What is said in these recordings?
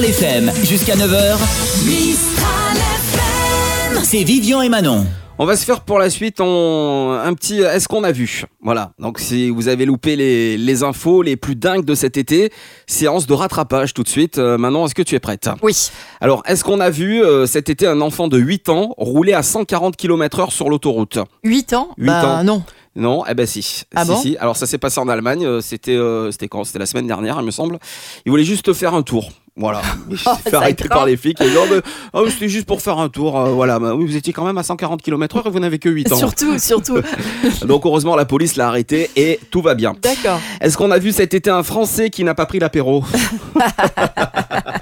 Mistral FM jusqu'à 9h. Mistral FM. C'est Vivian et Manon. On va se faire pour la suite on... un petit est-ce qu'on a vu? Voilà, donc si vous avez loupé les, les infos les plus dingues de cet été, séance de rattrapage tout de suite. Euh, Manon, est-ce que tu es prête? Oui. Alors, est-ce qu'on a vu euh, cet été un enfant de 8 ans rouler à 140 km/h sur l'autoroute? 8 ans? Huit Bah ans. non. Non, eh ben si. Ah si, bon? si. Alors ça s'est passé en Allemagne, euh, c'était euh, c'était quand? C'était la semaine dernière, il me semble. Il voulait juste faire un tour. Voilà. Il s'est fait arrêter par les flics. Et non, mais, oh, c'était juste pour faire un tour. euh, voilà. Bah oui, vous étiez quand même à 140 km/h et vous n'avez que 8 ans. Surtout, surtout. Donc heureusement, la police l'a arrêté et tout va bien. D'accord. Est-ce qu'on a vu cet été un Français qui n'a pas pris l'apéro?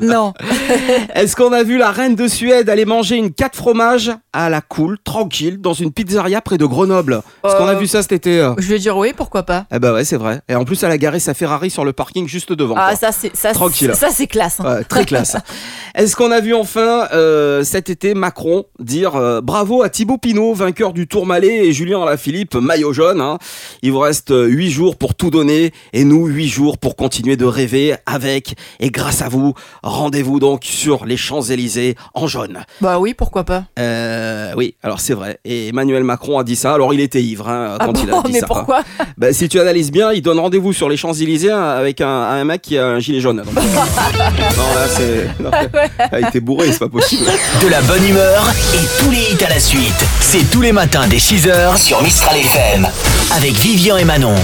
Non. Est-ce qu'on a vu la reine de Suède aller manger une 4 fromages à la cool, tranquille, dans une pizzeria près de Grenoble? Est-ce qu'on a Euh, vu ça cet été euh? Je vais dire oui, pourquoi pas. Eh bah ouais, c'est vrai. Et en plus, elle a garé sa Ferrari sur le parking juste devant. Ah, quoi. ça c'est ça, Tranquille. ça c'est classe. hein. Ouais, très classe. Est-ce qu'on a vu enfin euh, cet été Macron dire bravo à Thibaut Pinot, vainqueur du Tourmalet, et Julien Alaphilippe, maillot jaune. hein. Il vous reste 8 jours pour tout donner, et nous 8 jours pour continuer de rêver avec et grâce à vous. Rendez-vous donc sur les Champs-Élysées en jaune. Bah oui, pourquoi pas. Euh, oui, alors c'est vrai. Et Emmanuel Macron a dit ça. Alors il était ivre hein, Ah quand il a dit mais ça. pourquoi? Bah, si tu analyses bien, il donne rendez-vous sur les Champs-Élysées hein, avec un, un mec qui a un gilet jaune. Donc, non, là, c'est. non, ah, il était bourré, c'est pas possible. De la bonne humeur et tous les hits à la suite. C'est tous les matins dès 6h sur Mistral FM. Avec Vivian et Manon.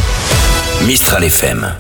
Mistral FM.